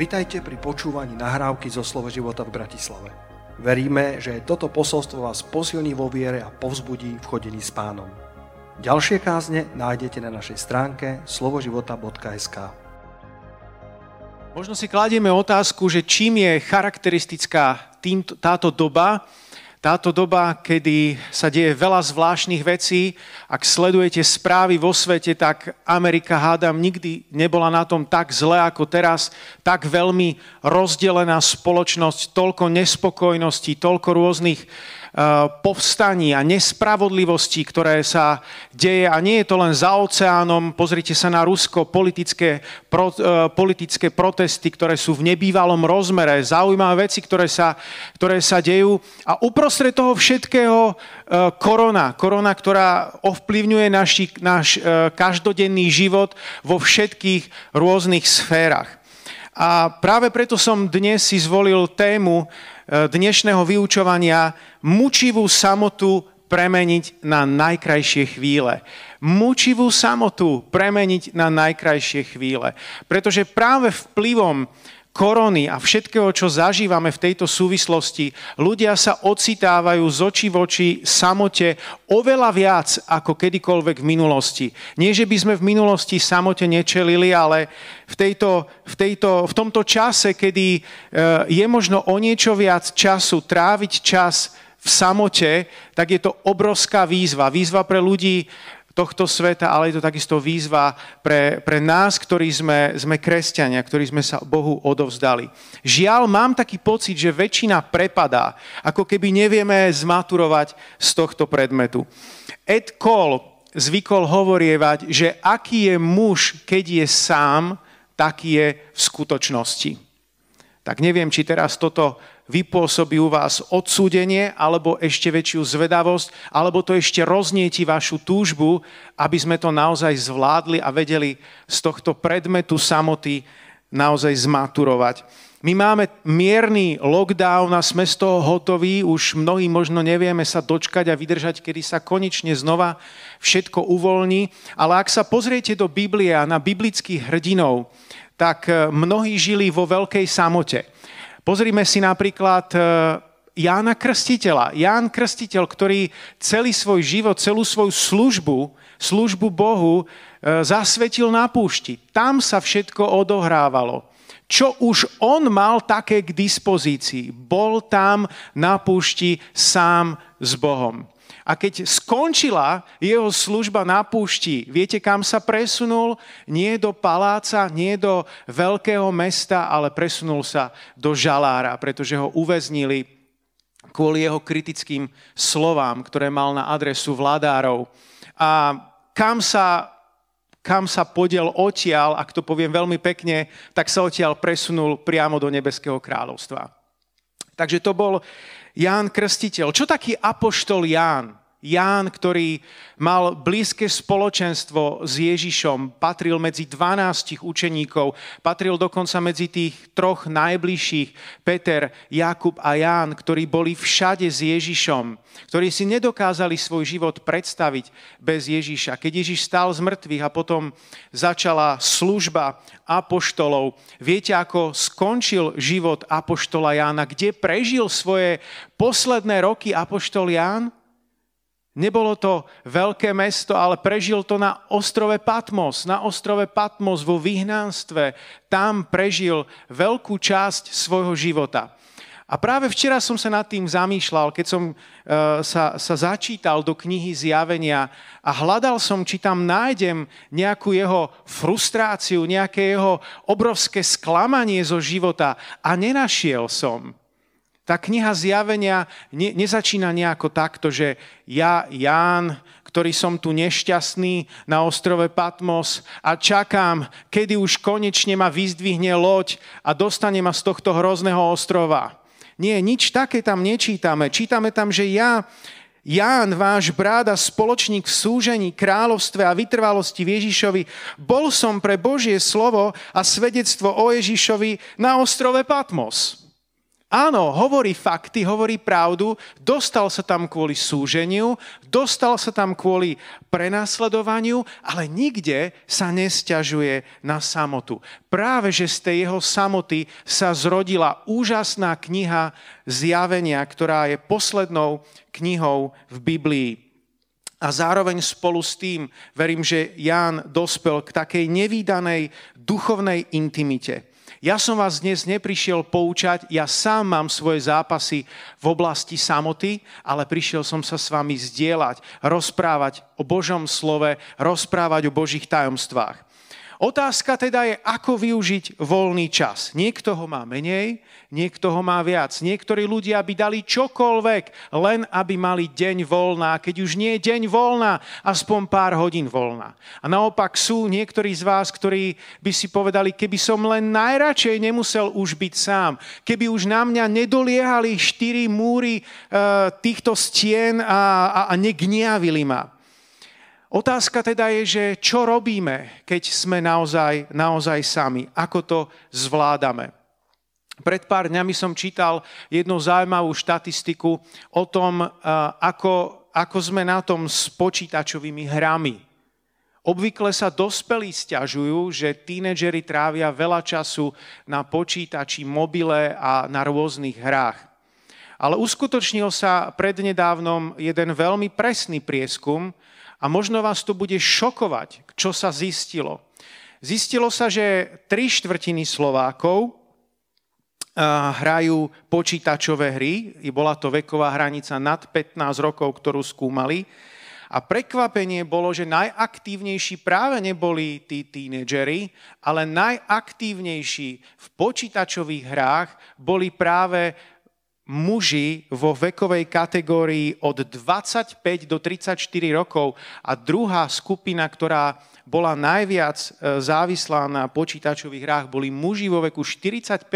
Vitajte pri počúvaní nahrávky zo Slovo života v Bratislave. Veríme, že toto posolstvo vás posilní vo viere a povzbudí v chodení s pánom. Ďalšie kázne nájdete na našej stránke slovoživota.sk Možno si kladieme otázku, že čím je charakteristická týmto, táto doba, táto doba, kedy sa deje veľa zvláštnych vecí, ak sledujete správy vo svete, tak Amerika, hádam, nikdy nebola na tom tak zle ako teraz, tak veľmi rozdelená spoločnosť, toľko nespokojností, toľko rôznych povstaní a nespravodlivosti, ktoré sa deje. A nie je to len za oceánom. Pozrite sa na Rusko, politické, pro, eh, politické protesty, ktoré sú v nebývalom rozmere, zaujímavé veci, ktoré sa, ktoré sa dejú. A uprostred toho všetkého eh, korona. Korona, ktorá ovplyvňuje naši, náš každodenný život vo všetkých rôznych sférach. A práve preto som dnes si zvolil tému dnešného vyučovania mučivú samotu premeniť na najkrajšie chvíle. Mučivú samotu premeniť na najkrajšie chvíle. Pretože práve vplyvom korony a všetkého, čo zažívame v tejto súvislosti, ľudia sa ocitávajú z očí v oči samote oveľa viac ako kedykoľvek v minulosti. Nie, že by sme v minulosti samote nečelili, ale v, tejto, v, tejto, v tomto čase, kedy e, je možno o niečo viac času tráviť čas v samote, tak je to obrovská výzva. Výzva pre ľudí tohto sveta, ale je to takisto výzva pre, pre nás, ktorí sme, sme kresťania, ktorí sme sa Bohu odovzdali. Žiaľ, mám taký pocit, že väčšina prepadá, ako keby nevieme zmaturovať z tohto predmetu. Ed Cole zvykol hovorievať, že aký je muž, keď je sám, taký je v skutočnosti. Tak neviem, či teraz toto vypôsobí u vás odsúdenie, alebo ešte väčšiu zvedavosť, alebo to ešte roznieti vašu túžbu, aby sme to naozaj zvládli a vedeli z tohto predmetu samoty naozaj zmaturovať. My máme mierny lockdown a sme z toho hotoví, už mnohí možno nevieme sa dočkať a vydržať, kedy sa konečne znova všetko uvoľní, ale ak sa pozriete do Biblie a na biblických hrdinov, tak mnohí žili vo veľkej samote. Pozrime si napríklad e, Jána Krstiteľa. Ján Krstiteľ, ktorý celý svoj život, celú svoju službu, službu Bohu e, zasvetil na púšti. Tam sa všetko odohrávalo. Čo už on mal také k dispozícii. Bol tam na púšti sám s Bohom. A keď skončila jeho služba na púšti, viete, kam sa presunul? Nie do paláca, nie do veľkého mesta, ale presunul sa do žalára, pretože ho uväznili kvôli jeho kritickým slovám, ktoré mal na adresu vládárov. A kam sa, kam sa podiel odtiaľ, ak to poviem veľmi pekne, tak sa odtiaľ presunul priamo do nebeského kráľovstva. Takže to bol Ján Krstiteľ. Čo taký apoštol Ján? Ján, ktorý mal blízke spoločenstvo s Ježišom, patril medzi 12 učeníkov, patril dokonca medzi tých troch najbližších, Peter, Jakub a Ján, ktorí boli všade s Ježišom, ktorí si nedokázali svoj život predstaviť bez Ježiša. Keď Ježiš stál z mŕtvych a potom začala služba apoštolov, viete, ako skončil život apoštola Jána, kde prežil svoje posledné roky apoštol Ján? Nebolo to veľké mesto, ale prežil to na ostrove Patmos. Na ostrove Patmos vo vyhnanstve. Tam prežil veľkú časť svojho života. A práve včera som sa nad tým zamýšľal, keď som uh, sa, sa začítal do knihy Zjavenia a hľadal som, či tam nájdem nejakú jeho frustráciu, nejaké jeho obrovské sklamanie zo života a nenašiel som. Tá kniha zjavenia ne, nezačína nejako takto, že ja, Ján, ktorý som tu nešťastný na ostrove Patmos a čakám, kedy už konečne ma vyzdvihne loď a dostane ma z tohto hrozného ostrova. Nie, nič také tam nečítame. Čítame tam, že ja, Ján, váš brád a spoločník v súžení, kráľovstve a vytrvalosti v Ježišovi, bol som pre Božie slovo a svedectvo o Ježišovi na ostrove Patmos. Áno, hovorí fakty, hovorí pravdu, dostal sa tam kvôli súženiu, dostal sa tam kvôli prenasledovaniu, ale nikde sa nesťažuje na samotu. Práve, že z tej jeho samoty sa zrodila úžasná kniha Zjavenia, ktorá je poslednou knihou v Biblii. A zároveň spolu s tým verím, že Ján dospel k takej nevýdanej duchovnej intimite ja som vás dnes neprišiel poučať, ja sám mám svoje zápasy v oblasti samoty, ale prišiel som sa s vami zdieľať, rozprávať o Božom slove, rozprávať o Božích tajomstvách. Otázka teda je, ako využiť voľný čas. Niekto ho má menej, niekto ho má viac. Niektorí ľudia by dali čokoľvek, len aby mali deň voľná. Keď už nie je deň voľná, aspoň pár hodín voľná. A naopak sú niektorí z vás, ktorí by si povedali, keby som len najradšej nemusel už byť sám, keby už na mňa nedoliehali štyri múry e, týchto stien a, a, a negniavili ma. Otázka teda je, že čo robíme, keď sme naozaj, naozaj sami? Ako to zvládame? Pred pár dňami som čítal jednu zaujímavú štatistiku o tom, ako, ako sme na tom s počítačovými hrami. Obvykle sa dospelí stiažujú, že tínedžeri trávia veľa času na počítači, mobile a na rôznych hrách. Ale uskutočnil sa prednedávnom jeden veľmi presný prieskum, a možno vás to bude šokovať, čo sa zistilo. Zistilo sa, že tri štvrtiny Slovákov hrajú počítačové hry. Bola to veková hranica nad 15 rokov, ktorú skúmali. A prekvapenie bolo, že najaktívnejší práve neboli tí tínedžeri, ale najaktívnejší v počítačových hrách boli práve muži vo vekovej kategórii od 25 do 34 rokov a druhá skupina, ktorá bola najviac e, závislá na počítačových hrách, boli muži vo veku 45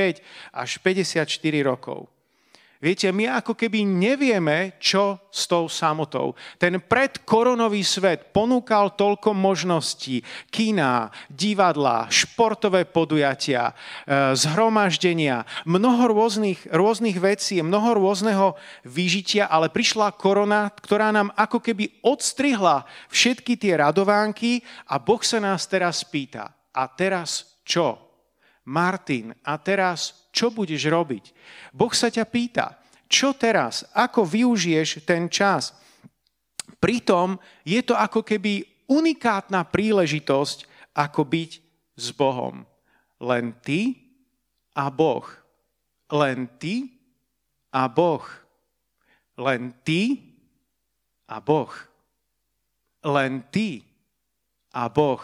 až 54 rokov. Viete, my ako keby nevieme, čo s tou samotou. Ten predkoronový svet ponúkal toľko možností. Kina, divadla, športové podujatia, e, zhromaždenia, mnoho rôznych, rôznych vecí, mnoho rôzneho vyžitia, ale prišla korona, ktorá nám ako keby odstrihla všetky tie radovánky a Boh sa nás teraz pýta. A teraz čo? Martin, a teraz čo budeš robiť? Boh sa ťa pýta, čo teraz? Ako využiješ ten čas? Pritom je to ako keby unikátna príležitosť, ako byť s Bohom. Len ty a Boh. Len ty a Boh. Len ty a Boh. Len ty a Boh.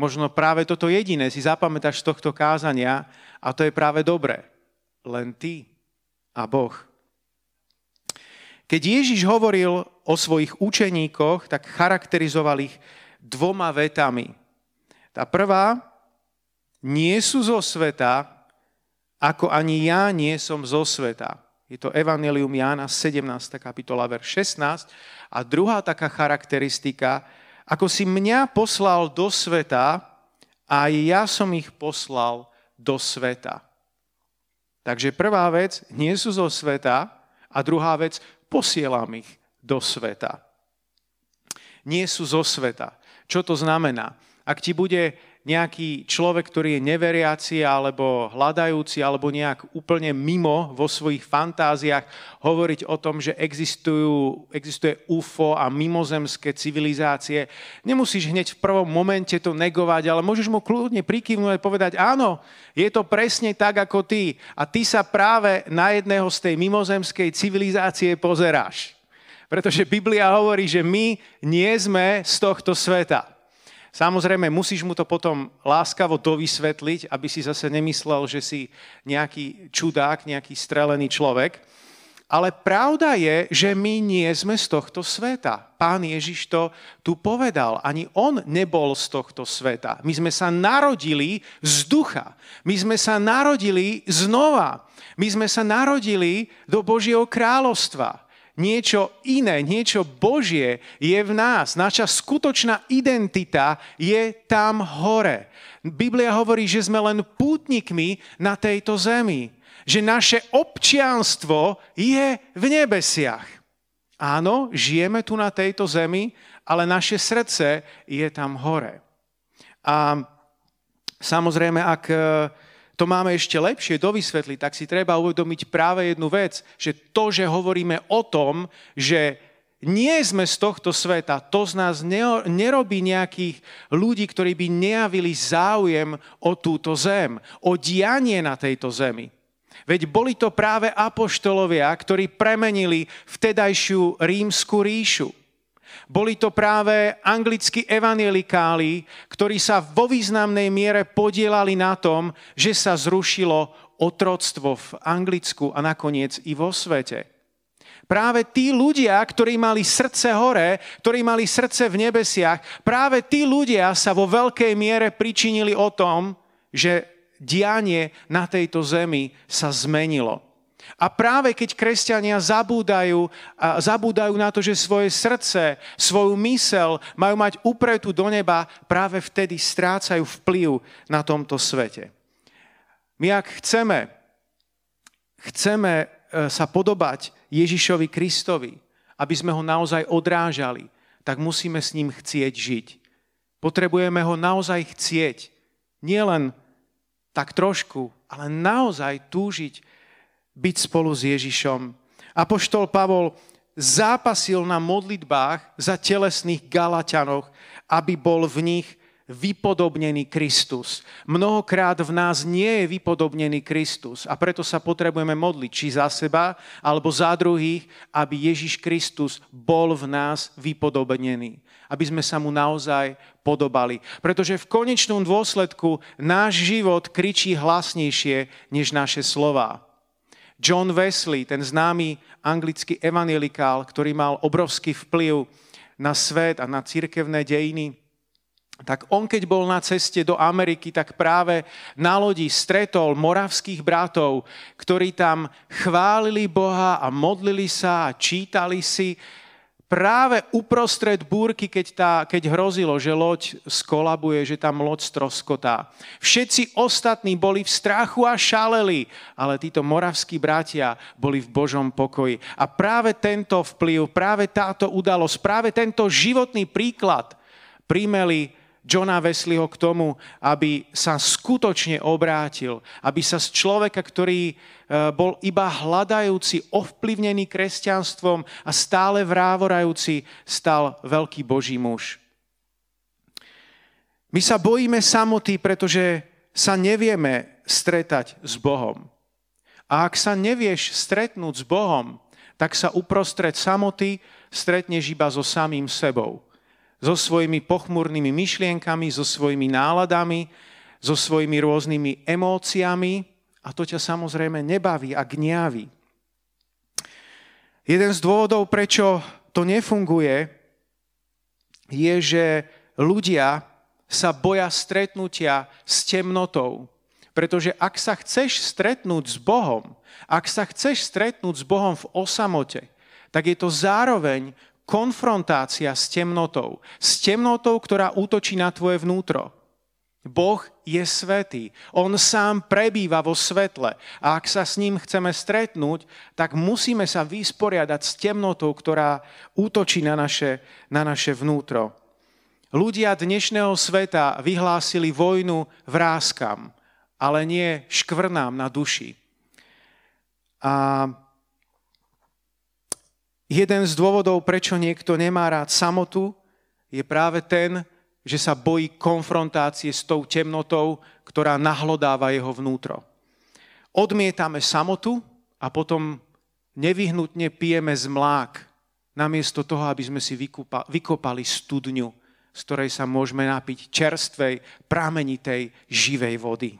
Možno práve toto jediné si zapamätáš z tohto kázania a to je práve dobré. Len ty a Boh. Keď Ježiš hovoril o svojich učeníkoch, tak charakterizoval ich dvoma vetami. Tá prvá, nie sú zo sveta, ako ani ja nie som zo sveta. Je to Evangelium Jána, 17. kapitola, verš 16. A druhá taká charakteristika, ako si mňa poslal do sveta, a ja som ich poslal do sveta. Takže prvá vec, nie sú zo sveta a druhá vec, posielam ich do sveta. Nie sú zo sveta. Čo to znamená? Ak ti bude nejaký človek, ktorý je neveriaci alebo hľadajúci alebo nejak úplne mimo vo svojich fantáziách hovoriť o tom, že existujú, existuje UFO a mimozemské civilizácie, nemusíš hneď v prvom momente to negovať, ale môžeš mu kľudne prikývnuť a povedať, áno, je to presne tak ako ty a ty sa práve na jedného z tej mimozemskej civilizácie pozeráš. Pretože Biblia hovorí, že my nie sme z tohto sveta. Samozrejme, musíš mu to potom láskavo dovysvetliť, aby si zase nemyslel, že si nejaký čudák, nejaký strelený človek. Ale pravda je, že my nie sme z tohto sveta. Pán Ježiš to tu povedal. Ani on nebol z tohto sveta. My sme sa narodili z ducha. My sme sa narodili znova. My sme sa narodili do Božieho kráľovstva niečo iné, niečo Božie je v nás. Naša skutočná identita je tam hore. Biblia hovorí, že sme len pútnikmi na tejto zemi. že naše občianstvo je v nebesiach. Áno, žijeme tu na tejto zemi, ale naše srdce je tam hore. A samozrejme, ak to máme ešte lepšie dovysvetliť, tak si treba uvedomiť práve jednu vec, že to, že hovoríme o tom, že nie sme z tohto sveta, to z nás nerobí nejakých ľudí, ktorí by nejavili záujem o túto zem, o dianie na tejto zemi. Veď boli to práve apoštolovia, ktorí premenili vtedajšiu rímsku ríšu. Boli to práve anglickí evangelikáli, ktorí sa vo významnej miere podielali na tom, že sa zrušilo otroctvo v Anglicku a nakoniec i vo svete. Práve tí ľudia, ktorí mali srdce hore, ktorí mali srdce v nebesiach, práve tí ľudia sa vo veľkej miere pričinili o tom, že dianie na tejto zemi sa zmenilo. A práve keď kresťania zabúdajú, zabúdajú na to, že svoje srdce, svoju mysel majú mať upretú do neba, práve vtedy strácajú vplyv na tomto svete. My ak chceme, chceme E, sa podobať Ježišovi Kristovi, aby sme ho naozaj odrážali, tak musíme s ním chcieť žiť. Potrebujeme ho naozaj chcieť. Nielen tak trošku, ale naozaj túžiť byť spolu s Ježišom. Apoštol Pavol zápasil na modlitbách za telesných Galatianoch, aby bol v nich vypodobnený Kristus. Mnohokrát v nás nie je vypodobnený Kristus a preto sa potrebujeme modliť, či za seba, alebo za druhých, aby Ježiš Kristus bol v nás vypodobnený. Aby sme sa mu naozaj podobali. Pretože v konečnom dôsledku náš život kričí hlasnejšie než naše slova. John Wesley, ten známy anglický evangelikál, ktorý mal obrovský vplyv na svet a na církevné dejiny, tak on keď bol na ceste do Ameriky, tak práve na lodi stretol moravských bratov, ktorí tam chválili Boha a modlili sa a čítali si práve uprostred búrky, keď, tá, keď hrozilo, že loď skolabuje, že tam loď stroskotá. Všetci ostatní boli v strachu a šaleli, ale títo moravskí bratia boli v Božom pokoji. A práve tento vplyv, práve táto udalosť, práve tento životný príklad primeli Johna Wesleyho k tomu, aby sa skutočne obrátil, aby sa z človeka, ktorý e, bol iba hľadajúci, ovplyvnený kresťanstvom a stále vrávorajúci, stal veľký Boží muž. My sa bojíme samoty, pretože sa nevieme stretať s Bohom. A ak sa nevieš stretnúť s Bohom, tak sa uprostred samoty stretneš iba so samým sebou so svojimi pochmurnými myšlienkami, so svojimi náladami, so svojimi rôznymi emóciami a to ťa samozrejme nebaví a gňaví. Jeden z dôvodov, prečo to nefunguje, je, že ľudia sa boja stretnutia s temnotou. Pretože ak sa chceš stretnúť s Bohom, ak sa chceš stretnúť s Bohom v osamote, tak je to zároveň konfrontácia s temnotou. S temnotou, ktorá útočí na tvoje vnútro. Boh je svetý. On sám prebýva vo svetle. A ak sa s ním chceme stretnúť, tak musíme sa vysporiadať s temnotou, ktorá útočí na naše, na naše vnútro. Ľudia dnešného sveta vyhlásili vojnu vrázkam, ale nie škvrnám na duši. A Jeden z dôvodov, prečo niekto nemá rád samotu, je práve ten, že sa bojí konfrontácie s tou temnotou, ktorá nahlodáva jeho vnútro. Odmietame samotu a potom nevyhnutne pijeme zmlák, namiesto toho, aby sme si vykopali studňu, z ktorej sa môžeme napiť čerstvej, pramenitej, živej vody.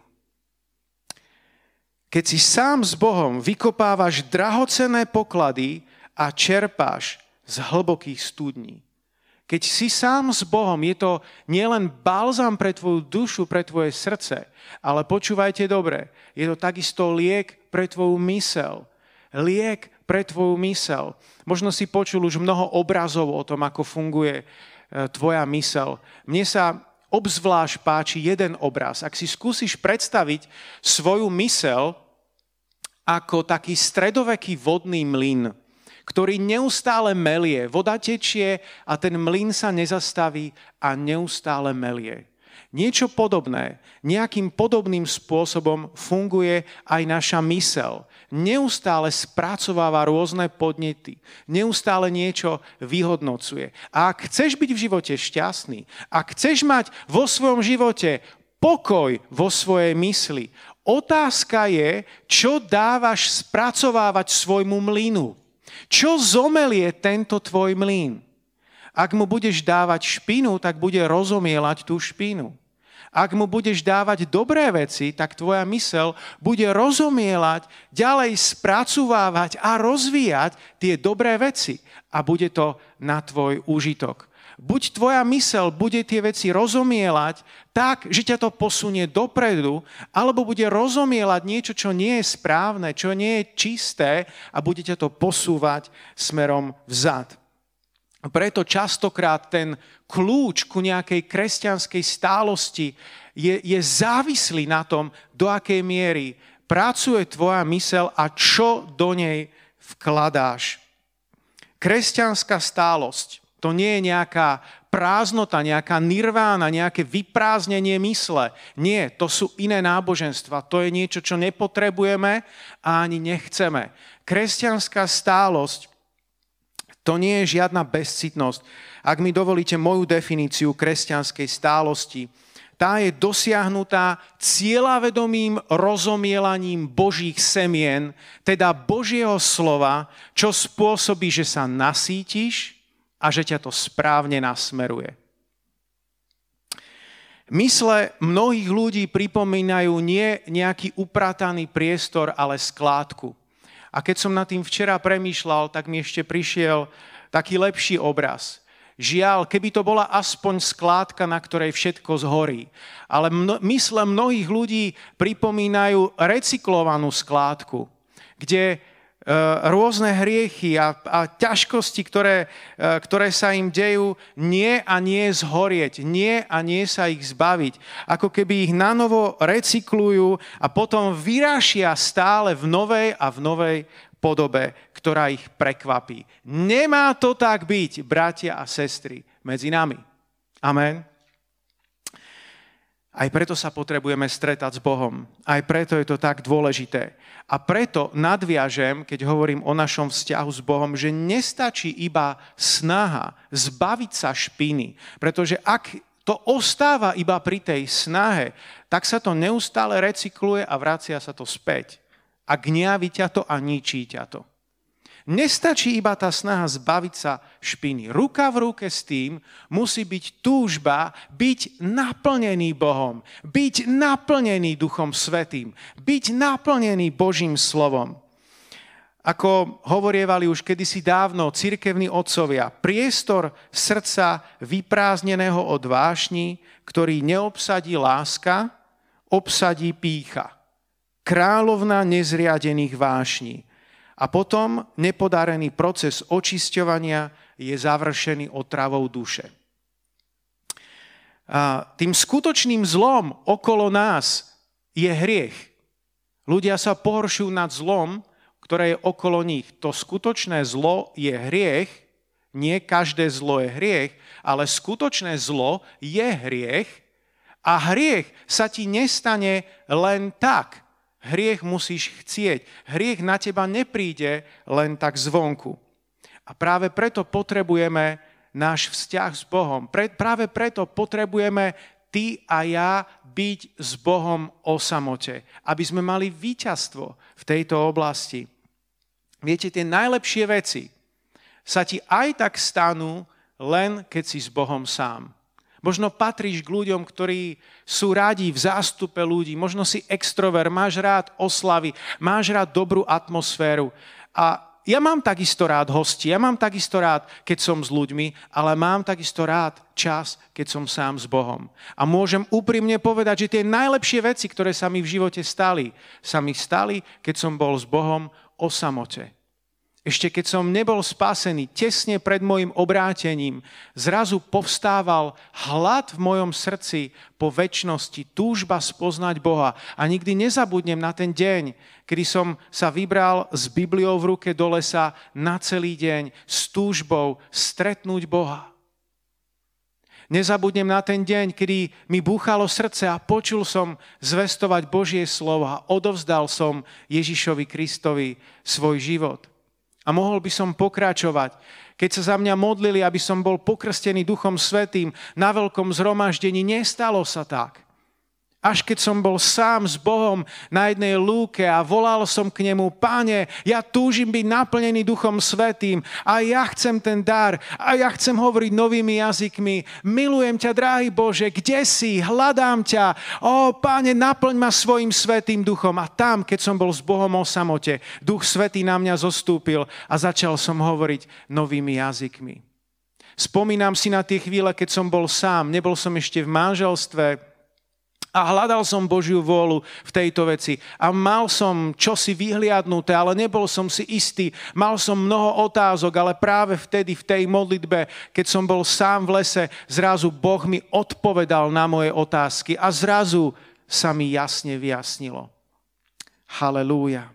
Keď si sám s Bohom vykopávaš drahocené poklady, a čerpáš z hlbokých studní. Keď si sám s Bohom, je to nielen balzam pre tvoju dušu, pre tvoje srdce, ale počúvajte dobre, je to takisto liek pre tvoju mysel. Liek pre tvoju mysel. Možno si počul už mnoho obrazov o tom, ako funguje e, tvoja mysel. Mne sa obzvlášť páči jeden obraz. Ak si skúsiš predstaviť svoju mysel ako taký stredoveký vodný mlyn, ktorý neustále melie. Voda tečie a ten mlyn sa nezastaví a neustále melie. Niečo podobné, nejakým podobným spôsobom funguje aj naša mysel. Neustále spracováva rôzne podnety, neustále niečo vyhodnocuje. A ak chceš byť v živote šťastný, ak chceš mať vo svojom živote pokoj vo svojej mysli, otázka je, čo dávaš spracovávať svojmu mlynu. Čo zomelie tento tvoj mlyn? Ak mu budeš dávať špinu, tak bude rozomielať tú špinu. Ak mu budeš dávať dobré veci, tak tvoja mysel bude rozomielať, ďalej spracovávať a rozvíjať tie dobré veci. A bude to na tvoj úžitok. Buď tvoja mysel bude tie veci rozomielať tak, že ťa to posunie dopredu, alebo bude rozomielať niečo, čo nie je správne, čo nie je čisté a bude ťa to posúvať smerom vzad. Preto častokrát ten kľúč ku nejakej kresťanskej stálosti je, je závislý na tom, do akej miery pracuje tvoja mysel a čo do nej vkladáš. Kresťanská stálosť to nie je nejaká prázdnota, nejaká nirvána, nejaké vyprázdnenie mysle. Nie, to sú iné náboženstva. To je niečo, čo nepotrebujeme a ani nechceme. Kresťanská stálosť to nie je žiadna bezcitnosť. Ak mi dovolíte moju definíciu kresťanskej stálosti, tá je dosiahnutá cieľavedomým rozomielaním Božích semien, teda Božieho slova, čo spôsobí, že sa nasítiš a že ťa to správne nasmeruje. Mysle mnohých ľudí pripomínajú nie nejaký uprataný priestor, ale skládku. A keď som nad tým včera premýšľal, tak mi ešte prišiel taký lepší obraz. Žiaľ, keby to bola aspoň skládka, na ktorej všetko zhorí. Ale mno, mysle mnohých ľudí pripomínajú recyklovanú skládku, kde rôzne hriechy a, a ťažkosti, ktoré, e, ktoré sa im dejú, nie a nie zhorieť, nie a nie sa ich zbaviť. Ako keby ich nanovo recyklujú a potom vyrášia stále v novej a v novej podobe, ktorá ich prekvapí. Nemá to tak byť, bratia a sestry, medzi nami. Amen. Aj preto sa potrebujeme stretať s Bohom. Aj preto je to tak dôležité. A preto nadviažem, keď hovorím o našom vzťahu s Bohom, že nestačí iba snaha zbaviť sa špiny. Pretože ak to ostáva iba pri tej snahe, tak sa to neustále recykluje a vracia sa to späť. A gňaví ťa to a ničí ťa to. Nestačí iba tá snaha zbaviť sa špiny. Ruka v ruke s tým musí byť túžba byť naplnený Bohom, byť naplnený Duchom Svetým, byť naplnený Božím slovom. Ako hovorievali už kedysi dávno cirkevní otcovia, priestor srdca vyprázdneného od vášni, ktorý neobsadí láska, obsadí pícha. Královna nezriadených vášní a potom nepodarený proces očisťovania je završený otravou duše. A tým skutočným zlom okolo nás je hriech. Ľudia sa pohoršujú nad zlom, ktoré je okolo nich. To skutočné zlo je hriech, nie každé zlo je hriech, ale skutočné zlo je hriech a hriech sa ti nestane len tak. Hriech musíš chcieť. Hriech na teba nepríde len tak zvonku. A práve preto potrebujeme náš vzťah s Bohom. Pre, práve preto potrebujeme ty a ja byť s Bohom o samote, aby sme mali víťazstvo v tejto oblasti. Viete, tie najlepšie veci sa ti aj tak stanú, len keď si s Bohom sám. Možno patríš k ľuďom, ktorí sú radi v zástupe ľudí. Možno si extrover, máš rád oslavy, máš rád dobrú atmosféru. A ja mám takisto rád hosti, ja mám takisto rád, keď som s ľuďmi, ale mám takisto rád čas, keď som sám s Bohom. A môžem úprimne povedať, že tie najlepšie veci, ktoré sa mi v živote stali, sa mi stali, keď som bol s Bohom o samote. Ešte keď som nebol spasený, tesne pred môjim obrátením, zrazu povstával hlad v mojom srdci po väčšnosti, túžba spoznať Boha. A nikdy nezabudnem na ten deň, kedy som sa vybral s Bibliou v ruke do lesa na celý deň s túžbou stretnúť Boha. Nezabudnem na ten deň, kedy mi búchalo srdce a počul som zvestovať Božie slovo a odovzdal som Ježišovi Kristovi svoj život. A mohol by som pokračovať. Keď sa za mňa modlili, aby som bol pokrstený Duchom Svetým na veľkom zhromaždení, nestalo sa tak. Až keď som bol sám s Bohom na jednej lúke a volal som k nemu, páne, ja túžim byť naplnený Duchom Svetým a ja chcem ten dar a ja chcem hovoriť novými jazykmi. Milujem ťa, drahý Bože, kde si? Hľadám ťa. O, páne, naplň ma svojim Svetým Duchom. A tam, keď som bol s Bohom o samote, Duch Svetý na mňa zostúpil a začal som hovoriť novými jazykmi. Spomínam si na tie chvíle, keď som bol sám, nebol som ešte v manželstve, a hľadal som Božiu vôľu v tejto veci. A mal som čosi vyhliadnuté, ale nebol som si istý. Mal som mnoho otázok, ale práve vtedy, v tej modlitbe, keď som bol sám v lese, zrazu Boh mi odpovedal na moje otázky a zrazu sa mi jasne vyjasnilo. Halelúja.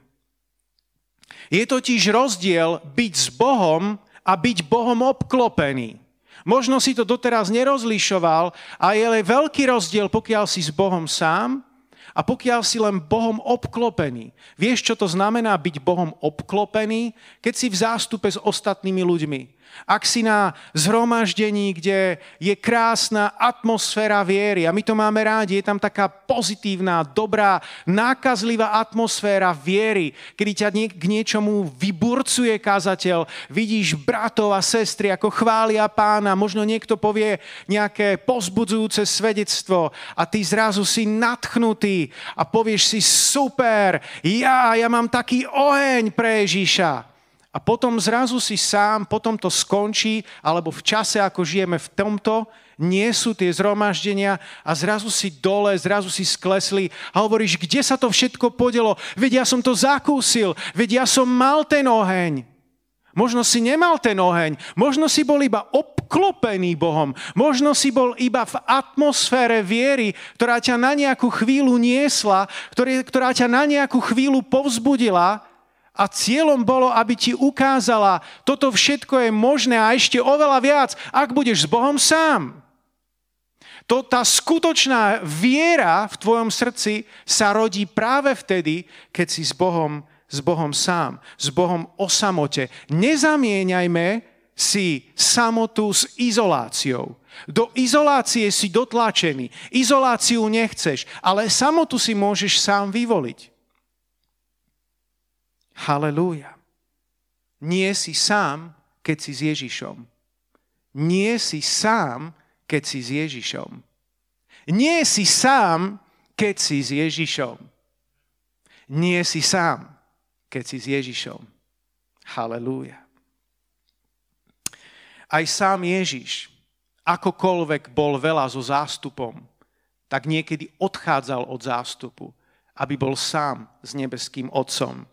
Je totiž rozdiel byť s Bohom a byť Bohom obklopený. Možno si to doteraz nerozlišoval a je ale veľký rozdiel, pokiaľ si s Bohom sám a pokiaľ si len Bohom obklopený. Vieš, čo to znamená byť Bohom obklopený, keď si v zástupe s ostatnými ľuďmi? Ak si na zhromaždení, kde je krásna atmosféra viery a my to máme rádi, je tam taká pozitívna, dobrá, nákazlivá atmosféra viery, kedy ťa k niečomu vyburcuje kazateľ, vidíš bratov a sestry, ako chvália pána, možno niekto povie nejaké pozbudzujúce svedectvo a ty zrazu si natchnutý a povieš si super, ja, ja mám taký oheň pre Ježíša. A potom zrazu si sám, potom to skončí, alebo v čase, ako žijeme v tomto, nie sú tie zhromaždenia a zrazu si dole, zrazu si sklesli a hovoríš, kde sa to všetko podelo? Veď ja som to zakúsil, veď ja som mal ten oheň. Možno si nemal ten oheň, možno si bol iba obklopený Bohom, možno si bol iba v atmosfére viery, ktorá ťa na nejakú chvíľu niesla, ktorá ťa na nejakú chvíľu povzbudila, a cieľom bolo, aby ti ukázala, toto všetko je možné a ešte oveľa viac, ak budeš s Bohom sám. To, tá skutočná viera v tvojom srdci sa rodí práve vtedy, keď si s Bohom, s Bohom sám, s Bohom o samote. Nezamieňajme si samotu s izoláciou. Do izolácie si dotlačený. Izoláciu nechceš, ale samotu si môžeš sám vyvoliť. Halelúja. Nie si sám, keď si s Ježišom. Nie si sám, keď si s Ježišom. Nie si sám, keď si s Ježišom. Nie si sám, keď si s Ježišom. Halelúja. Aj sám Ježiš, akokoľvek bol veľa so zástupom, tak niekedy odchádzal od zástupu, aby bol sám s nebeským Otcom.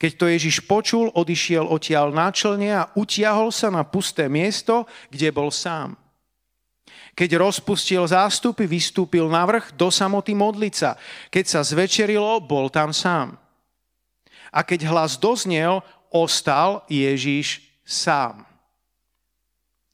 Keď to Ježiš počul, odišiel odtiaľ náčelne a utiahol sa na pusté miesto, kde bol sám. Keď rozpustil zástupy, vystúpil na vrch do samoty modlica. Keď sa zvečerilo, bol tam sám. A keď hlas doznel, ostal Ježiš sám.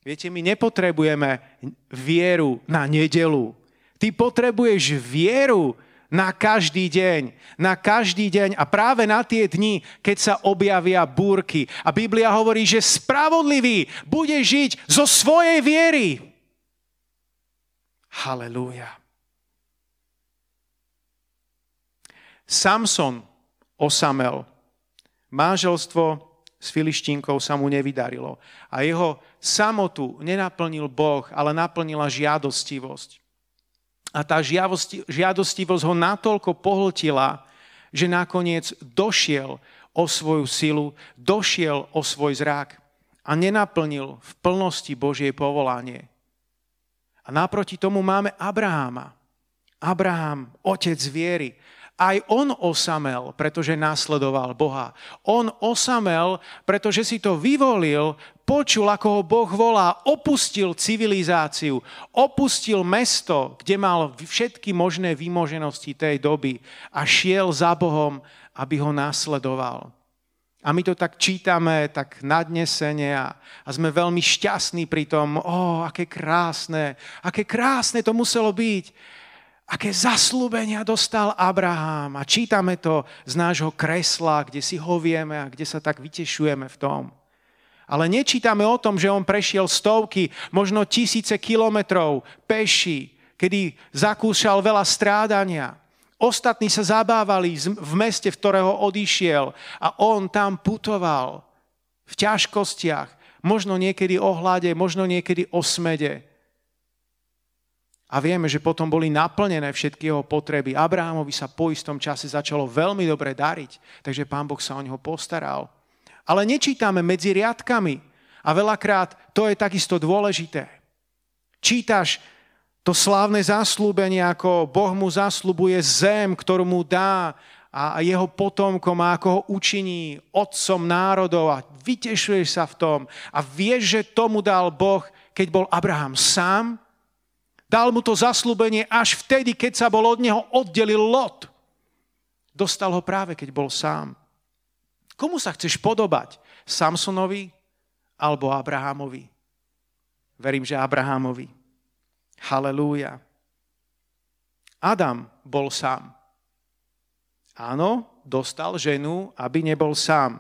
Viete, my nepotrebujeme vieru na nedelu. Ty potrebuješ vieru na každý deň, na každý deň a práve na tie dni, keď sa objavia búrky. A Biblia hovorí, že spravodlivý bude žiť zo svojej viery. Halelúja. Samson osamel. Manželstvo s filištínkou sa mu nevydarilo. A jeho samotu nenaplnil Boh, ale naplnila žiadostivosť. A tá žiadostivosť ho natoľko pohltila, že nakoniec došiel o svoju silu, došiel o svoj zrak a nenaplnil v plnosti Božie povolanie. A naproti tomu máme Abraháma. Abraham, otec viery. Aj on osamel, pretože následoval Boha. On osamel, pretože si to vyvolil, počul, ako ho Boh volá, opustil civilizáciu, opustil mesto, kde mal všetky možné výmoženosti tej doby a šiel za Bohom, aby ho následoval. A my to tak čítame, tak nadnesene a, a sme veľmi šťastní pri tom, o, oh, aké krásne, aké krásne to muselo byť. Aké zaslúbenia dostal Abraham. A čítame to z nášho kresla, kde si ho vieme a kde sa tak vytešujeme v tom. Ale nečítame o tom, že on prešiel stovky, možno tisíce kilometrov peši, kedy zakúšal veľa strádania Ostatní sa zabávali v meste, v ktorého odišiel a on tam putoval v ťažkostiach, možno niekedy o hlade, možno niekedy o smede. A vieme, že potom boli naplnené všetky jeho potreby. Abrahamovi sa po istom čase začalo veľmi dobre dariť, takže pán Boh sa o neho postaral. Ale nečítame medzi riadkami a veľakrát to je takisto dôležité. Čítaš to slávne zaslúbenie, ako Boh mu zaslúbuje zem, ktorú mu dá a jeho potomkom a ako ho učiní otcom národov a vytešuješ sa v tom a vieš, že tomu dal Boh, keď bol Abraham sám. Dal mu to zaslúbenie až vtedy, keď sa bol od neho oddelil Lot. Dostal ho práve, keď bol sám. Komu sa chceš podobať? Samsonovi alebo Abrahamovi? Verím, že Abrahamovi. Halelúja. Adam bol sám. Áno, dostal ženu, aby nebol sám.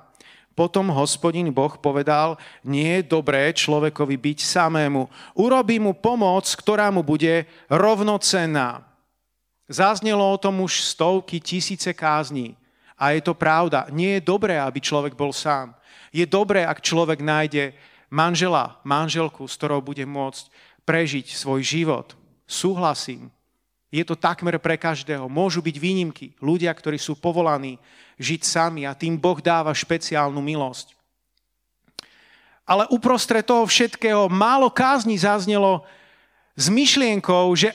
Potom hospodin Boh povedal, nie je dobré človekovi byť samému. Urobí mu pomoc, ktorá mu bude rovnocenná. Zaznelo o tom už stovky, tisíce kázní. A je to pravda. Nie je dobré, aby človek bol sám. Je dobré, ak človek nájde manžela, manželku, s ktorou bude môcť prežiť svoj život. Súhlasím. Je to takmer pre každého. Môžu byť výnimky. Ľudia, ktorí sú povolaní žiť sami a tým Boh dáva špeciálnu milosť. Ale uprostred toho všetkého málo kázni zaznelo s myšlienkou, že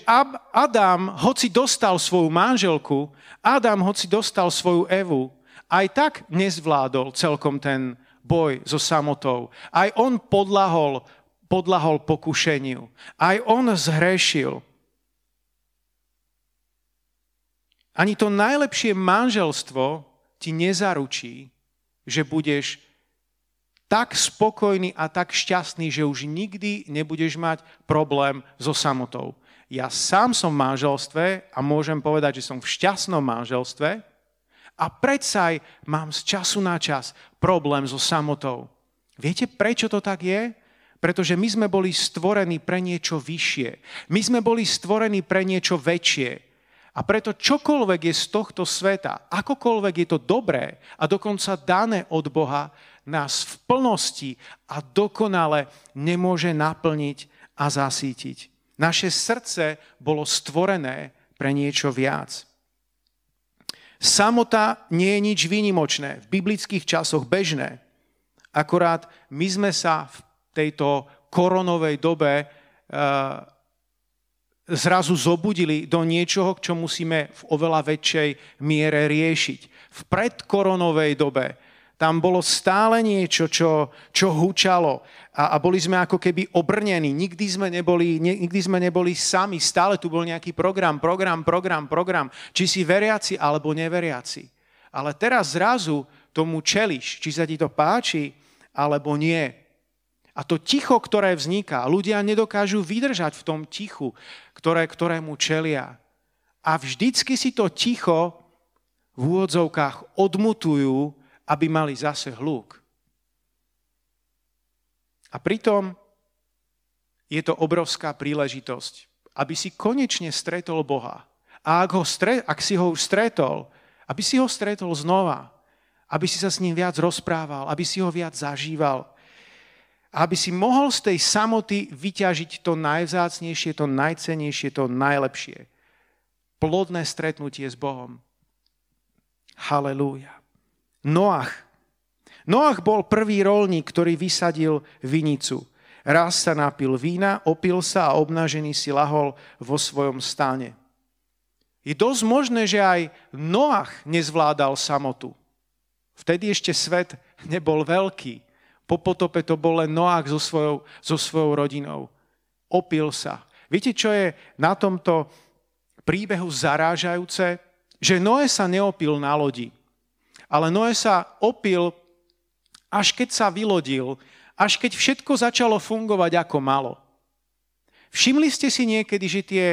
Adam, hoci dostal svoju manželku, Adam, hoci dostal svoju Evu, aj tak nezvládol celkom ten boj so samotou. Aj on podlahol podlahol pokušeniu. Aj on zhrešil. Ani to najlepšie manželstvo ti nezaručí, že budeš tak spokojný a tak šťastný, že už nikdy nebudeš mať problém so samotou. Ja sám som v manželstve a môžem povedať, že som v šťastnom manželstve a predsa aj mám z času na čas problém so samotou. Viete, prečo to tak je? Pretože my sme boli stvorení pre niečo vyššie. My sme boli stvorení pre niečo väčšie. A preto čokoľvek je z tohto sveta, akokoľvek je to dobré a dokonca dané od Boha, nás v plnosti a dokonale nemôže naplniť a zasítiť. Naše srdce bolo stvorené pre niečo viac. Samota nie je nič výnimočné, v biblických časoch bežné. Akorát my sme sa v tejto koronovej dobe eh, zrazu zobudili do niečoho, čo musíme v oveľa väčšej miere riešiť. V predkoronovej dobe tam bolo stále niečo, čo, čo hučalo a, a boli sme ako keby obrnení. Nikdy sme, neboli, nikdy sme neboli sami. Stále tu bol nejaký program, program, program, program. Či si veriaci alebo neveriaci. Ale teraz zrazu tomu čeliš, či sa ti to páči alebo nie. A to ticho, ktoré vzniká, ľudia nedokážu vydržať v tom tichu, ktoré, ktorému čelia. A vždycky si to ticho v úvodzovkách odmutujú, aby mali zase hluk. A pritom je to obrovská príležitosť, aby si konečne stretol Boha. A ak, ho stre, ak si ho už stretol, aby si ho stretol znova, aby si sa s ním viac rozprával, aby si ho viac zažíval, aby si mohol z tej samoty vyťažiť to najvzácnejšie, to najcenejšie, to najlepšie. Plodné stretnutie s Bohom. Halelúja. Noach. Noach bol prvý rolník, ktorý vysadil vinicu. Raz sa napil vína, opil sa a obnažený si lahol vo svojom stáne. Je dosť možné, že aj Noach nezvládal samotu. Vtedy ešte svet nebol veľký. Po potope to bol len Noach so svojou, so svojou rodinou. Opil sa. Viete, čo je na tomto príbehu zarážajúce? Že Noé sa neopil na lodi. Ale Noé sa opil, až keď sa vylodil, až keď všetko začalo fungovať ako malo. Všimli ste si niekedy, že tie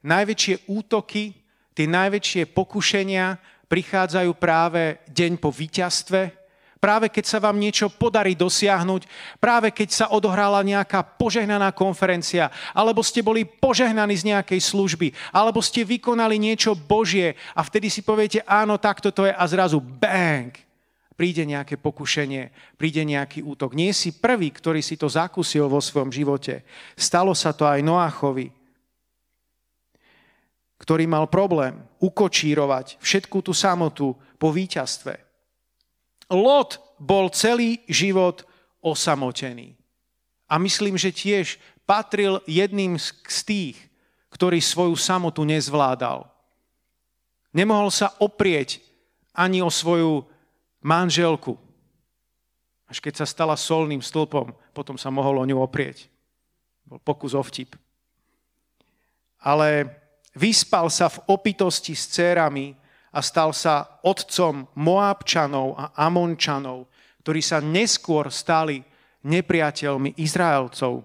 najväčšie útoky, tie najväčšie pokušenia prichádzajú práve deň po víťazstve, práve keď sa vám niečo podarí dosiahnuť, práve keď sa odohrala nejaká požehnaná konferencia, alebo ste boli požehnaní z nejakej služby, alebo ste vykonali niečo Božie a vtedy si poviete, áno, takto to je a zrazu bang, príde nejaké pokušenie, príde nejaký útok. Nie si prvý, ktorý si to zakúsil vo svojom živote. Stalo sa to aj Noáchovi, ktorý mal problém ukočírovať všetkú tú samotu po víťazstve. Lot bol celý život osamotený. A myslím, že tiež patril jedným z tých, ktorý svoju samotu nezvládal. Nemohol sa oprieť ani o svoju manželku. Až keď sa stala solným stĺpom, potom sa mohol o ňu oprieť. Bol pokus o vtip. Ale vyspal sa v opitosti s cérami a stal sa otcom Moabčanov a Amončanov, ktorí sa neskôr stali nepriateľmi Izraelcov.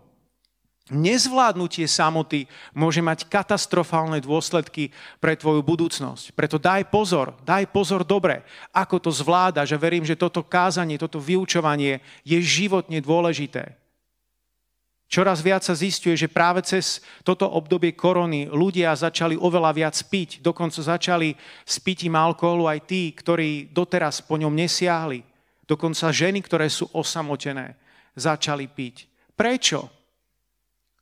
Nezvládnutie samoty môže mať katastrofálne dôsledky pre tvoju budúcnosť. Preto daj pozor, daj pozor dobre, ako to zvláda, že verím, že toto kázanie, toto vyučovanie je životne dôležité. Čoraz viac sa zistuje, že práve cez toto obdobie korony ľudia začali oveľa viac piť, dokonca začali s pitím alkoholu aj tí, ktorí doteraz po ňom nesiahli. Dokonca ženy, ktoré sú osamotené, začali piť. Prečo?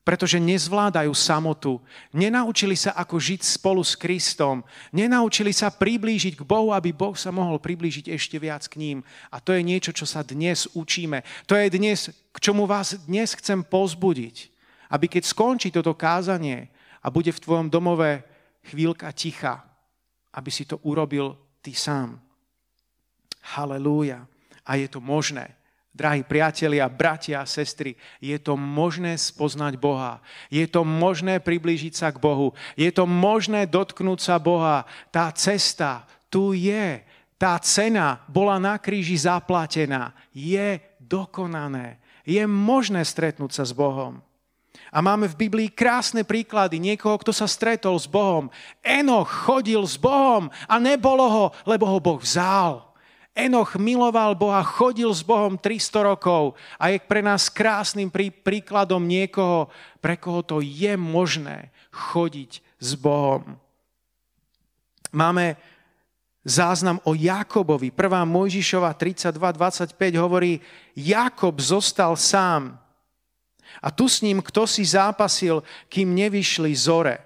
Pretože nezvládajú samotu. Nenaučili sa, ako žiť spolu s Kristom. Nenaučili sa priblížiť k Bohu, aby Boh sa mohol priblížiť ešte viac k ním. A to je niečo, čo sa dnes učíme. To je dnes, k čomu vás dnes chcem pozbudiť. Aby keď skončí toto kázanie a bude v tvojom domove chvíľka ticha, aby si to urobil ty sám. Halelúja. A je to možné. Drahí priatelia, bratia a sestry, je to možné spoznať Boha. Je to možné priblížiť sa k Bohu. Je to možné dotknúť sa Boha. Tá cesta tu je. Tá cena bola na kríži zaplatená. Je dokonané. Je možné stretnúť sa s Bohom. A máme v Biblii krásne príklady niekoho, kto sa stretol s Bohom. Enoch chodil s Bohom a nebolo ho, lebo ho Boh vzal. Enoch miloval Boha, chodil s Bohom 300 rokov a je pre nás krásnym prí, príkladom niekoho, pre koho to je možné chodiť s Bohom. Máme záznam o Jakobovi. 1. Mojžišova 32.25 hovorí, Jakob zostal sám. A tu s ním kto si zápasil, kým nevyšli zore.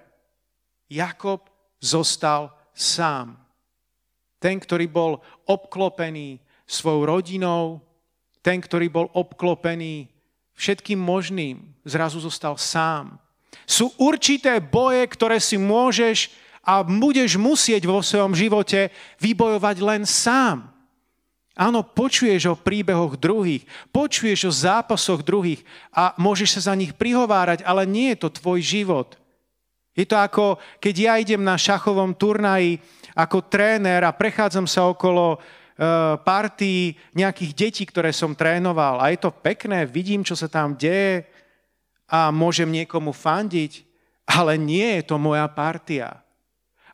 Jakob zostal sám. Ten, ktorý bol obklopený svojou rodinou, ten, ktorý bol obklopený všetkým možným, zrazu zostal sám. Sú určité boje, ktoré si môžeš a budeš musieť vo svojom živote vybojovať len sám. Áno, počuješ o príbehoch druhých, počuješ o zápasoch druhých a môžeš sa za nich prihovárať, ale nie je to tvoj život. Je to ako, keď ja idem na šachovom turnaji ako tréner a prechádzam sa okolo e, partii nejakých detí, ktoré som trénoval. A je to pekné, vidím, čo sa tam deje a môžem niekomu fandiť, ale nie je to moja partia.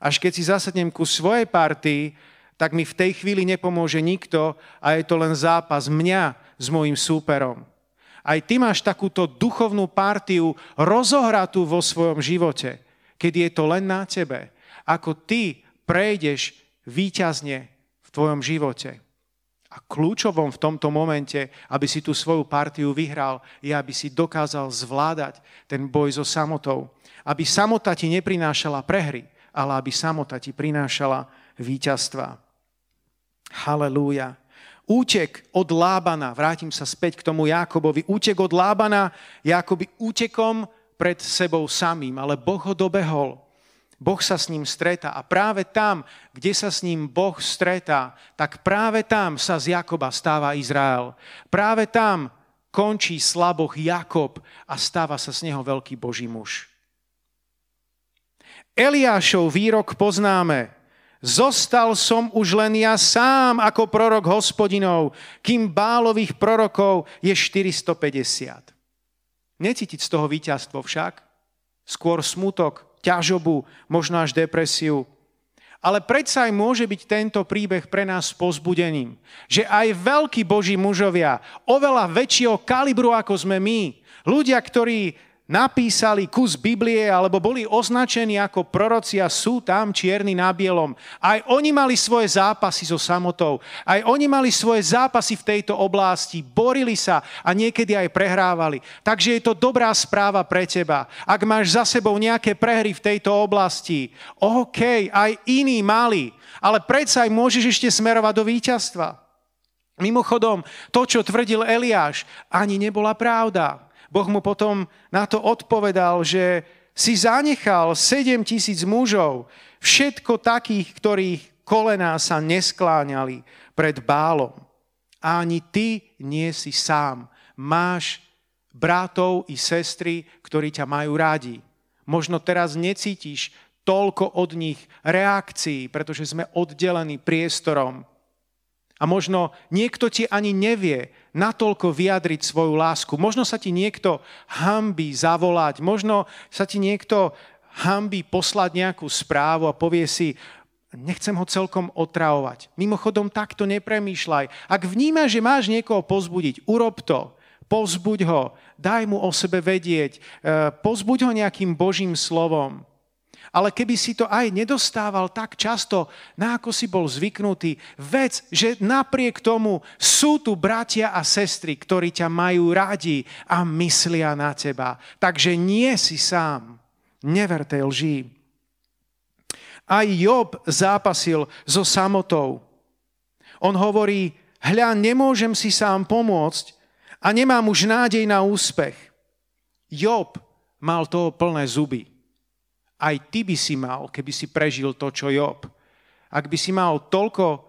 Až keď si zasadnem ku svojej partii, tak mi v tej chvíli nepomôže nikto a je to len zápas mňa s mojim súperom. Aj ty máš takúto duchovnú partiu rozohratú vo svojom živote, keď je to len na tebe. Ako ty prejdeš výťazne v tvojom živote. A kľúčovom v tomto momente, aby si tú svoju partiu vyhral, je, aby si dokázal zvládať ten boj so samotou. Aby samota ti neprinášala prehry, ale aby samota ti prinášala víťazstva. Halelúja. Útek od Lábana, vrátim sa späť k tomu Jakobovi, útek od Lábana je akoby útekom pred sebou samým, ale Boh ho dobehol. Boh sa s ním stretá a práve tam, kde sa s ním Boh stretá, tak práve tam sa z Jakoba stáva Izrael. Práve tam končí slaboch Jakob a stáva sa z neho veľký Boží muž. Eliášov výrok poznáme. Zostal som už len ja sám ako prorok hospodinov, kým bálových prorokov je 450. Necítiť z toho víťazstvo však, skôr smutok, ťažobu, možno až depresiu. Ale predsa aj môže byť tento príbeh pre nás pozbudením, že aj veľkí boží mužovia, oveľa väčšieho kalibru ako sme my, ľudia, ktorí napísali kus Biblie alebo boli označení ako proroci a sú tam čierni na bielom. Aj oni mali svoje zápasy so samotou. Aj oni mali svoje zápasy v tejto oblasti. Borili sa a niekedy aj prehrávali. Takže je to dobrá správa pre teba. Ak máš za sebou nejaké prehry v tejto oblasti, OK, aj iní mali, ale predsa aj môžeš ešte smerovať do víťazstva. Mimochodom, to, čo tvrdil Eliáš, ani nebola pravda. Boh mu potom na to odpovedal, že si zanechal 7 tisíc mužov, všetko takých, ktorých kolená sa neskláňali pred bálom. A ani ty nie si sám. Máš bratov i sestry, ktorí ťa majú rádi. Možno teraz necítiš toľko od nich reakcií, pretože sme oddelení priestorom. A možno niekto ti ani nevie natoľko vyjadriť svoju lásku. Možno sa ti niekto hambí zavolať, možno sa ti niekto hambí poslať nejakú správu a povie si, nechcem ho celkom otravovať. Mimochodom, takto nepremýšľaj. Ak vnímaš, že máš niekoho pozbudiť, urob to. Pozbuď ho, daj mu o sebe vedieť, eh, pozbuď ho nejakým Božím slovom ale keby si to aj nedostával tak často, na ako si bol zvyknutý, vec, že napriek tomu sú tu bratia a sestry, ktorí ťa majú radi a myslia na teba. Takže nie si sám. Never tej lží. Aj Job zápasil so samotou. On hovorí, hľa, nemôžem si sám pomôcť a nemám už nádej na úspech. Job mal toho plné zuby aj ty by si mal, keby si prežil to, čo Job. Ak by si mal toľko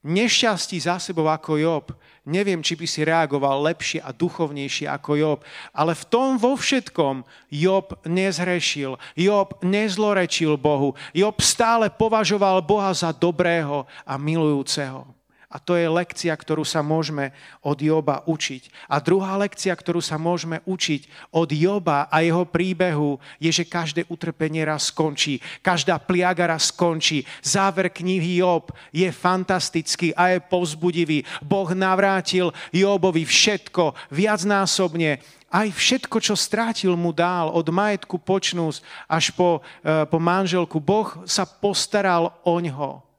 nešťastí za sebou ako Job, neviem, či by si reagoval lepšie a duchovnejšie ako Job, ale v tom vo všetkom Job nezhrešil, Job nezlorečil Bohu, Job stále považoval Boha za dobrého a milujúceho. A to je lekcia, ktorú sa môžeme od Joba učiť. A druhá lekcia, ktorú sa môžeme učiť od Joba a jeho príbehu, je, že každé utrpenie raz skončí. Každá pliaga raz skončí. Záver knihy Job je fantastický a je povzbudivý. Boh navrátil Jobovi všetko viacnásobne aj všetko, čo strátil, mu dál, od majetku počnúť až po, e, po manželku. Boh sa postaral o ňo.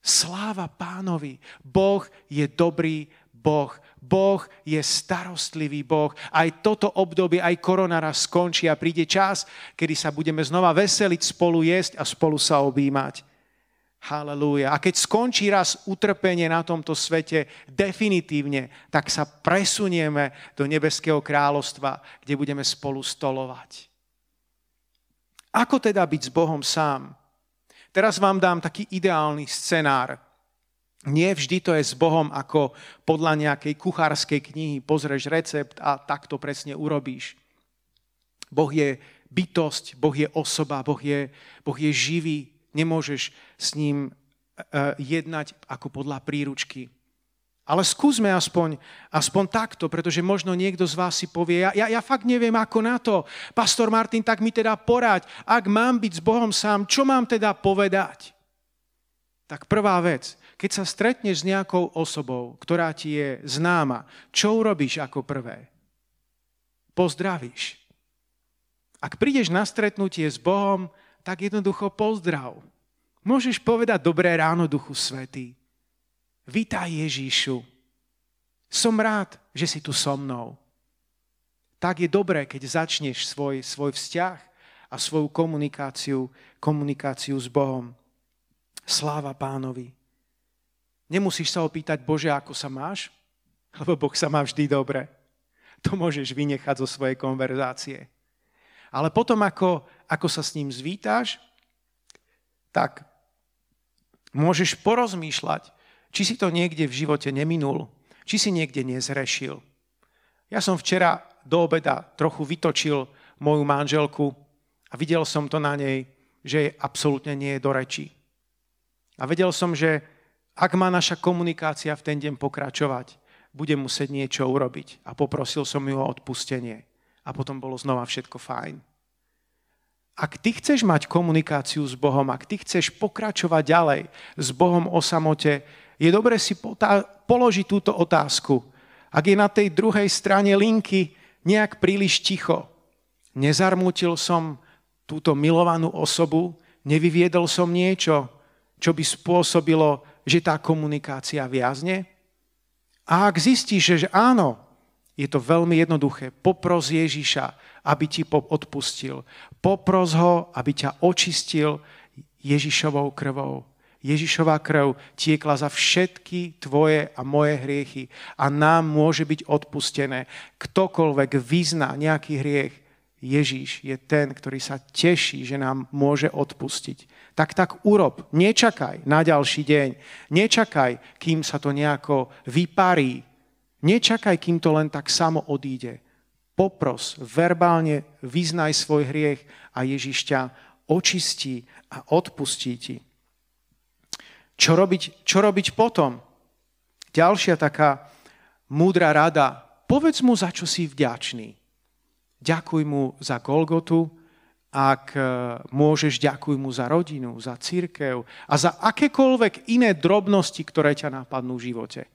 Sláva pánovi. Boh je dobrý Boh. Boh je starostlivý Boh. Aj toto obdobie, aj korona raz skončí a príde čas, kedy sa budeme znova veseliť, spolu jesť a spolu sa objímať. Halelúja. A keď skončí raz utrpenie na tomto svete definitívne, tak sa presunieme do nebeského kráľovstva, kde budeme spolu stolovať. Ako teda byť s Bohom sám? Teraz vám dám taký ideálny scenár. Nie vždy to je s Bohom ako podľa nejakej kuchárskej knihy. Pozrieš recept a takto presne urobíš. Boh je bytosť, Boh je osoba, Boh je, boh je živý. Nemôžeš s ním uh, jednať ako podľa príručky. Ale skúsme aspoň, aspoň takto, pretože možno niekto z vás si povie, ja, ja, ja fakt neviem ako na to. Pastor Martin, tak mi teda poraď, ak mám byť s Bohom sám, čo mám teda povedať? Tak prvá vec, keď sa stretneš s nejakou osobou, ktorá ti je známa, čo urobíš ako prvé? Pozdravíš. Ak prídeš na stretnutie s Bohom, tak jednoducho pozdrav. Môžeš povedať dobré ráno, Duchu Svetý. Vítaj Ježíšu. Som rád, že si tu so mnou. Tak je dobré, keď začneš svoj, svoj vzťah a svoju komunikáciu, komunikáciu s Bohom. Sláva pánovi. Nemusíš sa opýtať, Bože, ako sa máš? Lebo Boh sa má vždy dobre. To môžeš vynechať zo svojej konverzácie. Ale potom, ako, ako sa s ním zvítaš, tak môžeš porozmýšľať, či si to niekde v živote neminul, či si niekde nezrešil. Ja som včera do obeda trochu vytočil moju manželku a videl som to na nej, že absolútne nie je do reči. A vedel som, že ak má naša komunikácia v ten deň pokračovať, bude musieť niečo urobiť. A poprosil som ju o odpustenie. A potom bolo znova všetko fajn. Ak ty chceš mať komunikáciu s Bohom, ak ty chceš pokračovať ďalej s Bohom o samote, je dobre si položiť túto otázku. Ak je na tej druhej strane linky nejak príliš ticho, nezarmútil som túto milovanú osobu, nevyviedol som niečo, čo by spôsobilo, že tá komunikácia viazne? A ak zistíš, že áno, je to veľmi jednoduché. Popros Ježiša, aby ti odpustil. Popros ho, aby ťa očistil Ježišovou krvou. Ježišová krv tiekla za všetky tvoje a moje hriechy a nám môže byť odpustené. Ktokoľvek vyzná nejaký hriech, Ježíš je ten, ktorý sa teší, že nám môže odpustiť. Tak tak urob. Nečakaj na ďalší deň. Nečakaj, kým sa to nejako vyparí. Nečakaj, kým to len tak samo odíde. Popros, verbálne vyznaj svoj hriech a Ježiš ťa očistí a odpustí ti. Čo robiť, čo robiť potom? Ďalšia taká múdra rada. Povedz mu, za čo si vďačný. Ďakuj mu za Golgotu, ak e, môžeš, ďakuj mu za rodinu, za církev a za akékoľvek iné drobnosti, ktoré ťa napadnú v živote.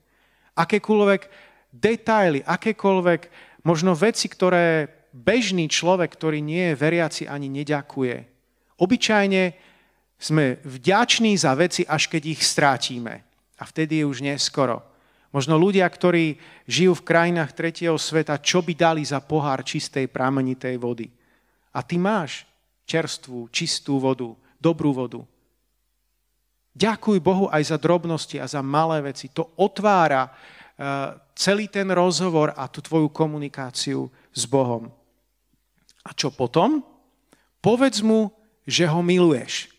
Akékoľvek detaily, akékoľvek možno veci, ktoré bežný človek, ktorý nie je veriaci, ani neďakuje. Obyčajne sme vďační za veci, až keď ich strátime. A vtedy je už neskoro. Možno ľudia, ktorí žijú v krajinách tretieho sveta, čo by dali za pohár čistej pramenitej vody. A ty máš čerstvú, čistú vodu, dobrú vodu. Ďakuj Bohu aj za drobnosti a za malé veci. To otvára uh, celý ten rozhovor a tú tvoju komunikáciu s Bohom. A čo potom? Povedz mu, že ho miluješ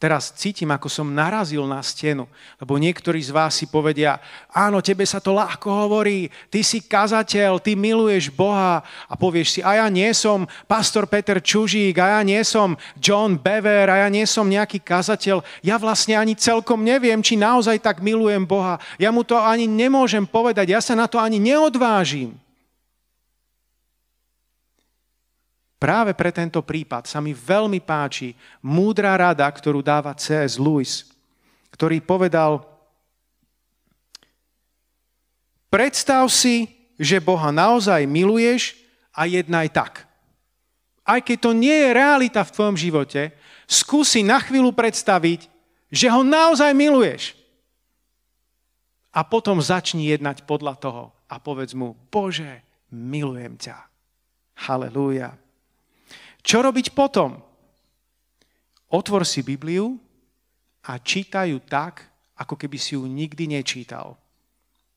teraz cítim, ako som narazil na stenu, lebo niektorí z vás si povedia, áno, tebe sa to ľahko hovorí, ty si kazateľ, ty miluješ Boha. A povieš si, a ja nie som pastor Peter Čužík, a ja nie som John Bever, a ja nie som nejaký kazateľ, ja vlastne ani celkom neviem, či naozaj tak milujem Boha, ja mu to ani nemôžem povedať, ja sa na to ani neodvážim. Práve pre tento prípad sa mi veľmi páči múdra rada, ktorú dáva C.S. Lewis, ktorý povedal, predstav si, že Boha naozaj miluješ a jednaj tak. Aj keď to nie je realita v tvojom živote, skúsi na chvíľu predstaviť, že ho naozaj miluješ. A potom začni jednať podľa toho a povedz mu, Bože, milujem ťa. Halelúja. Čo robiť potom? Otvor si Bibliu a čítajú tak, ako keby si ju nikdy nečítal.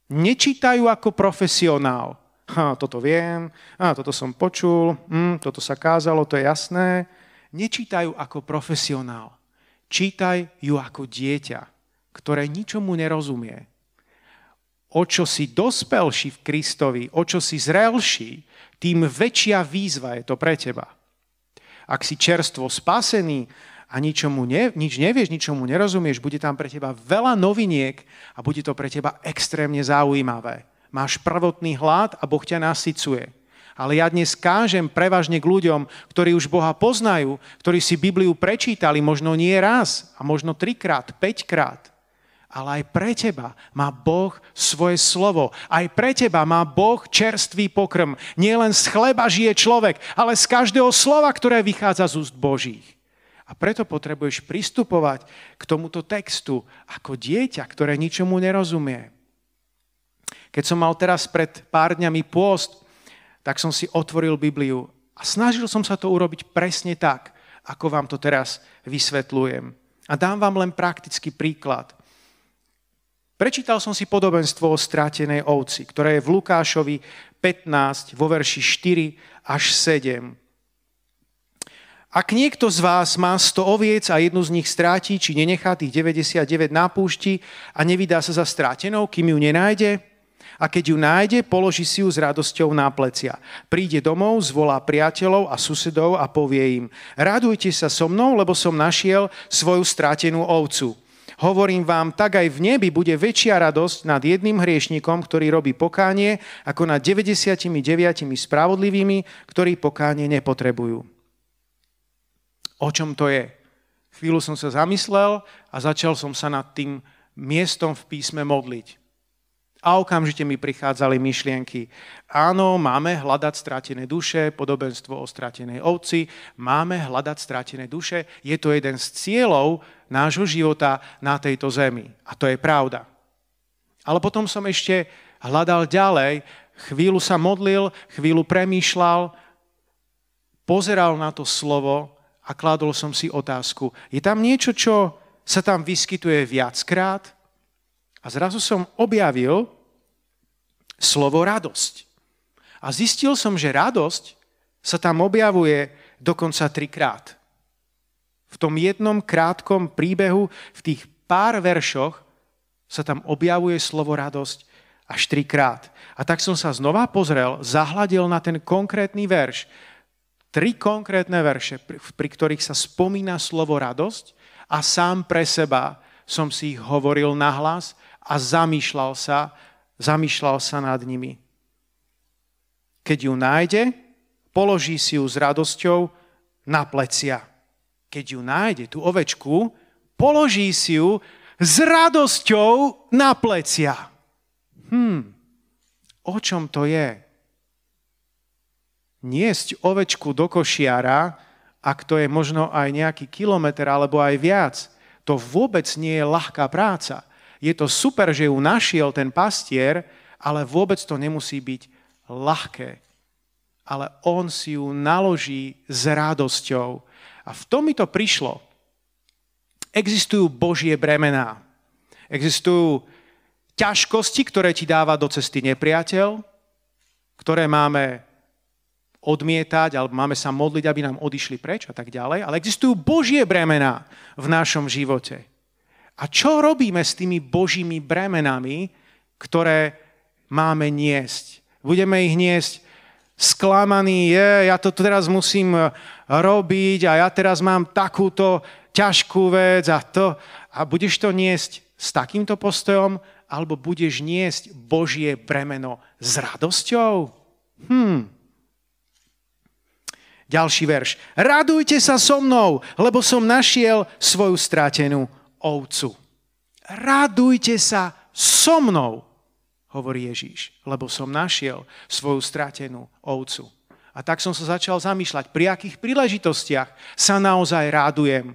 Nečítajú ako profesionál. Ha, toto viem, ha, toto som počul, hm, toto sa kázalo, to je jasné. Nečítajú ako profesionál. Čítaj ju ako dieťa, ktoré ničomu nerozumie. O čo si dospelší v Kristovi, o čo si zrelší, tým väčšia výzva je to pre teba. Ak si čerstvo spasený a ničomu ne, nič nevieš, ničomu nerozumieš, bude tam pre teba veľa noviniek a bude to pre teba extrémne zaujímavé. Máš prvotný hlad a Boh ťa nasycuje. Ale ja dnes kážem prevažne k ľuďom, ktorí už Boha poznajú, ktorí si Bibliu prečítali možno nie raz a možno trikrát, päťkrát ale aj pre teba má Boh svoje slovo. Aj pre teba má Boh čerstvý pokrm. Nie len z chleba žije človek, ale z každého slova, ktoré vychádza z úst Božích. A preto potrebuješ pristupovať k tomuto textu ako dieťa, ktoré ničomu nerozumie. Keď som mal teraz pred pár dňami pôst, tak som si otvoril Bibliu a snažil som sa to urobiť presne tak, ako vám to teraz vysvetľujem. A dám vám len praktický príklad – Prečítal som si podobenstvo o strátenej ovci, ktoré je v Lukášovi 15 vo verši 4 až 7. Ak niekto z vás má 100 oviec a jednu z nich stráti, či nenechá tých 99 na púšti a nevydá sa za strátenou, kým ju nenájde, a keď ju nájde, položí si ju s radosťou na plecia. Príde domov, zvolá priateľov a susedov a povie im, radujte sa so mnou, lebo som našiel svoju strátenú ovcu. Hovorím vám, tak aj v nebi bude väčšia radosť nad jedným hriešnikom, ktorý robí pokánie, ako nad 99 spravodlivými, ktorí pokánie nepotrebujú. O čom to je? Chvíľu som sa zamyslel a začal som sa nad tým miestom v písme modliť. A okamžite mi prichádzali myšlienky. Áno, máme hľadať stratené duše, podobenstvo o stratenej ovci, máme hľadať stratené duše. Je to jeden z cieľov nášho života na tejto zemi. A to je pravda. Ale potom som ešte hľadal ďalej, chvíľu sa modlil, chvíľu premýšľal, pozeral na to slovo a kládol som si otázku, je tam niečo, čo sa tam vyskytuje viackrát? A zrazu som objavil slovo radosť. A zistil som, že radosť sa tam objavuje dokonca trikrát. V tom jednom krátkom príbehu, v tých pár veršoch, sa tam objavuje slovo radosť až trikrát. A tak som sa znova pozrel, zahladil na ten konkrétny verš tri konkrétne verše, pri ktorých sa spomína slovo radosť a sám pre seba som si ich hovoril nahlas a zamýšľal sa, zamýšľal sa nad nimi. Keď ju nájde, položí si ju s radosťou na plecia. Keď ju nájde, tú ovečku, položí si ju s radosťou na plecia. Hm, o čom to je? niesť ovečku do košiara, ak to je možno aj nejaký kilometr alebo aj viac, to vôbec nie je ľahká práca. Je to super, že ju našiel ten pastier, ale vôbec to nemusí byť ľahké. Ale on si ju naloží s radosťou. A v tom mi to prišlo. Existujú Božie bremená. Existujú ťažkosti, ktoré ti dáva do cesty nepriateľ, ktoré máme odmietať, alebo máme sa modliť, aby nám odišli preč a tak ďalej, ale existujú Božie bremená v našom živote. A čo robíme s tými Božími bremenami, ktoré máme niesť? Budeme ich niesť sklamaní, je, ja to teraz musím robiť a ja teraz mám takúto ťažkú vec a to. A budeš to niesť s takýmto postojom, alebo budeš niesť Božie bremeno s radosťou? Hm, ďalší verš. Radujte sa so mnou, lebo som našiel svoju stratenú ovcu. Radujte sa so mnou, hovorí Ježíš, lebo som našiel svoju stratenú ovcu. A tak som sa začal zamýšľať, pri akých príležitostiach sa naozaj rádujem.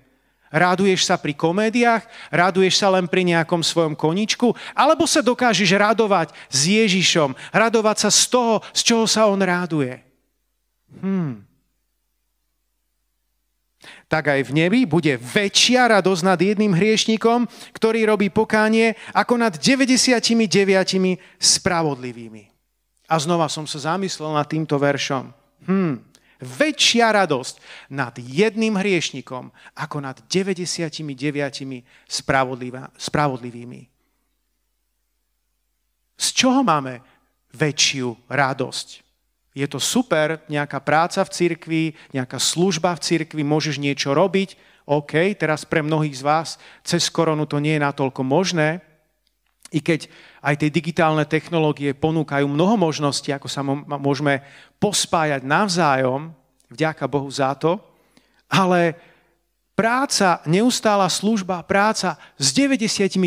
Ráduješ sa pri komédiách? Ráduješ sa len pri nejakom svojom koničku? Alebo sa dokážeš radovať s Ježišom? Radovať sa z toho, z čoho sa on ráduje? Hmm tak aj v nebi bude väčšia radosť nad jedným hriešnikom, ktorý robí pokánie, ako nad 99 spravodlivými. A znova som sa zamyslel nad týmto veršom. Hm, väčšia radosť nad jedným hriešnikom, ako nad 99 spravodlivými. Z čoho máme väčšiu radosť? Je to super, nejaká práca v cirkvi, nejaká služba v cirkvi, môžeš niečo robiť, OK, teraz pre mnohých z vás cez koronu to nie je natoľko možné, i keď aj tie digitálne technológie ponúkajú mnoho možností, ako sa môžeme pospájať navzájom, vďaka Bohu za to, ale práca, neustála služba, práca s 99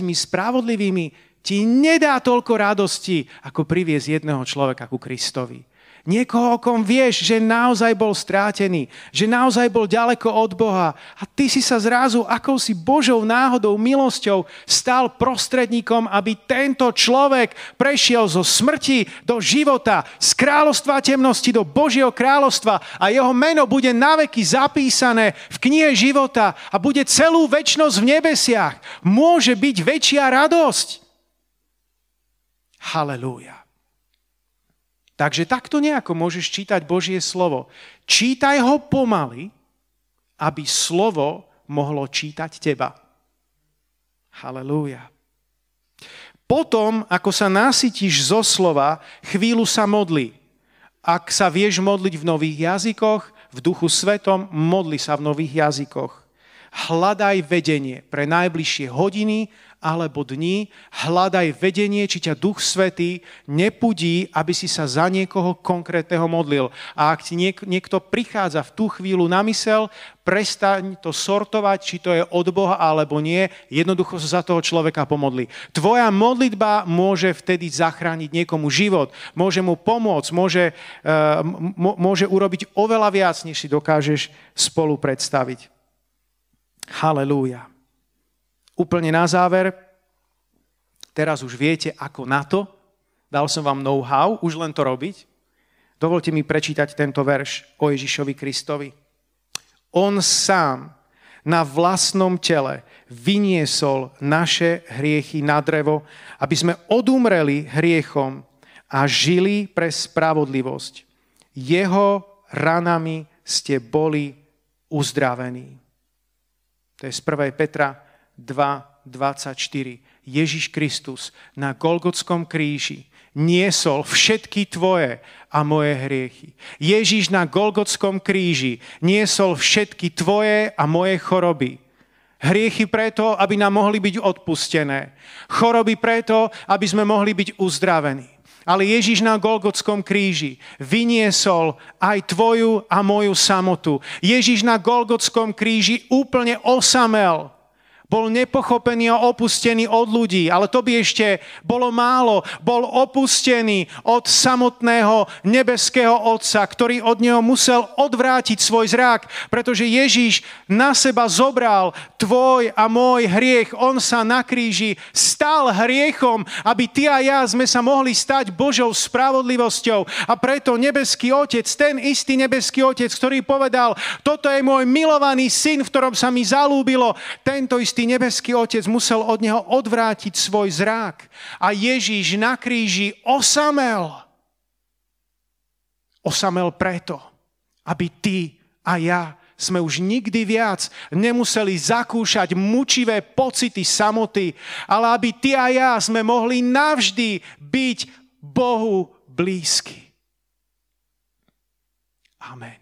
spravodlivými ti nedá toľko radosti, ako priviesť jedného človeka ku Kristovi. Niekoho, o kom vieš, že naozaj bol strátený, že naozaj bol ďaleko od Boha a ty si sa zrazu akousi Božou náhodou, milosťou stal prostredníkom, aby tento človek prešiel zo smrti do života, z kráľovstva temnosti do Božieho kráľovstva a jeho meno bude naveky zapísané v knihe života a bude celú väčnosť v nebesiach. Môže byť väčšia radosť. Halelúja. Takže takto nejako môžeš čítať Božie slovo. Čítaj ho pomaly aby slovo mohlo čítať teba. Halelúja. Potom, ako sa nasytíš zo slova, chvíľu sa modli. Ak sa vieš modliť v nových jazykoch, v duchu svetom, modli sa v nových jazykoch. Hľadaj vedenie pre najbližšie hodiny alebo dní, hľadaj vedenie, či ťa Duch Svetý nepudí, aby si sa za niekoho konkrétneho modlil. A ak ti niek- niekto prichádza v tú chvíľu na mysel, prestaň to sortovať, či to je od Boha alebo nie, jednoducho sa za toho človeka pomodli. Tvoja modlitba môže vtedy zachrániť niekomu život, môže mu pomôcť, môže, uh, môže urobiť oveľa viac, než si dokážeš spolu predstaviť. Halelúja. Úplne na záver, teraz už viete, ako na to. Dal som vám know-how, už len to robiť. Dovolte mi prečítať tento verš o Ježišovi Kristovi. On sám na vlastnom tele vyniesol naše hriechy na drevo, aby sme odumreli hriechom a žili pre spravodlivosť. Jeho ranami ste boli uzdravení. To je z 1. Petra 2.24. Ježiš Kristus na Golgotskom kríži niesol všetky tvoje a moje hriechy. Ježiš na Golgotskom kríži niesol všetky tvoje a moje choroby. Hriechy preto, aby nám mohli byť odpustené. Choroby preto, aby sme mohli byť uzdravení. Ale Ježiš na Golgotskom kríži vyniesol aj tvoju a moju samotu. Ježiš na Golgotskom kríži úplne osamel bol nepochopený a opustený od ľudí, ale to by ešte bolo málo. Bol opustený od samotného nebeského Otca, ktorý od neho musel odvrátiť svoj zrak, pretože Ježíš na seba zobral tvoj a môj hriech. On sa na kríži stal hriechom, aby ty a ja sme sa mohli stať Božou spravodlivosťou. A preto nebeský Otec, ten istý nebeský Otec, ktorý povedal, toto je môj milovaný syn, v ktorom sa mi zalúbilo, tento istý istý nebeský Otec musel od neho odvrátiť svoj zrák. A Ježíš na kríži osamel. Osamel preto, aby ty a ja sme už nikdy viac nemuseli zakúšať mučivé pocity samoty, ale aby ty a ja sme mohli navždy byť Bohu blízky. Amen.